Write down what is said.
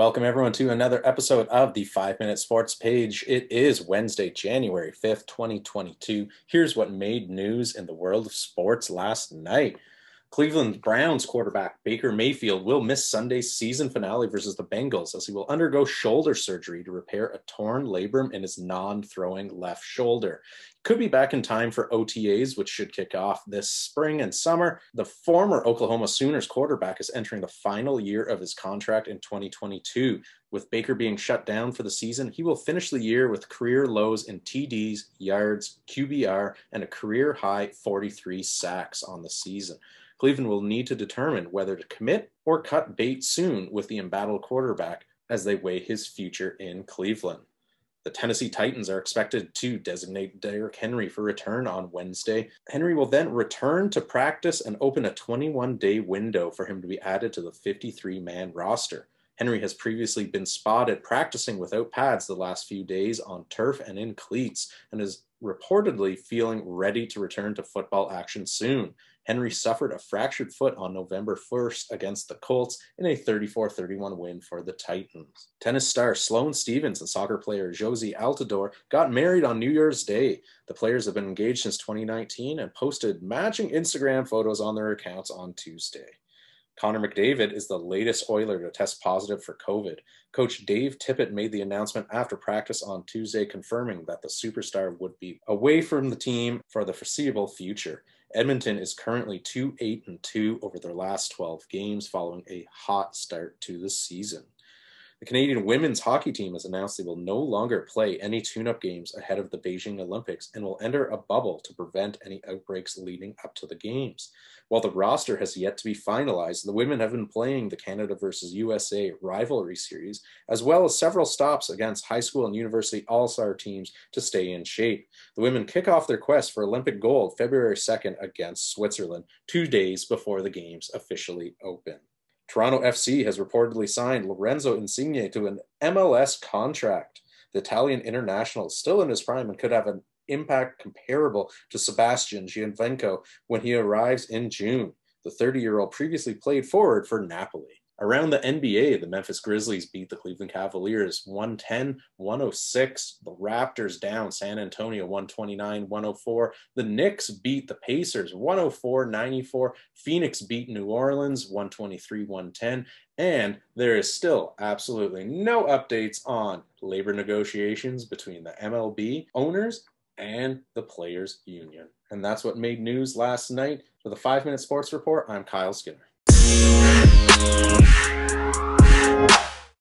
Welcome, everyone, to another episode of the Five Minute Sports Page. It is Wednesday, January 5th, 2022. Here's what made news in the world of sports last night. Cleveland Browns quarterback Baker Mayfield will miss Sunday's season finale versus the Bengals as he will undergo shoulder surgery to repair a torn labrum in his non throwing left shoulder. Could be back in time for OTAs, which should kick off this spring and summer. The former Oklahoma Sooners quarterback is entering the final year of his contract in 2022. With Baker being shut down for the season, he will finish the year with career lows in TDs, yards, QBR, and a career high 43 sacks on the season. Cleveland will need to determine whether to commit or cut bait soon with the embattled quarterback as they weigh his future in Cleveland. The Tennessee Titans are expected to designate Derrick Henry for return on Wednesday. Henry will then return to practice and open a 21 day window for him to be added to the 53 man roster. Henry has previously been spotted practicing without pads the last few days on turf and in cleats and is reportedly feeling ready to return to football action soon. Henry suffered a fractured foot on November 1st against the Colts in a 34 31 win for the Titans. Tennis star Sloane Stevens and soccer player Jozy Altidore got married on New Year's Day. The players have been engaged since 2019 and posted matching Instagram photos on their accounts on Tuesday. Connor McDavid is the latest Oiler to test positive for COVID. Coach Dave Tippett made the announcement after practice on Tuesday, confirming that the superstar would be away from the team for the foreseeable future. Edmonton is currently 2 8 and 2 over their last 12 games following a hot start to the season. The Canadian women's hockey team has announced they will no longer play any tune up games ahead of the Beijing Olympics and will enter a bubble to prevent any outbreaks leading up to the games. While the roster has yet to be finalized, the women have been playing the Canada versus USA rivalry series, as well as several stops against high school and university all star teams to stay in shape. The women kick off their quest for Olympic gold February 2nd against Switzerland, two days before the games officially open. Toronto FC has reportedly signed Lorenzo Insigne to an MLS contract. The Italian international is still in his prime and could have an impact comparable to Sebastian Giovinco when he arrives in June. The 30 year old previously played forward for Napoli. Around the NBA, the Memphis Grizzlies beat the Cleveland Cavaliers 110 106. The Raptors down San Antonio 129 104. The Knicks beat the Pacers 104 94. Phoenix beat New Orleans 123 110. And there is still absolutely no updates on labor negotiations between the MLB owners and the Players Union. And that's what made news last night. For the Five Minute Sports Report, I'm Kyle Skinner. Yeah.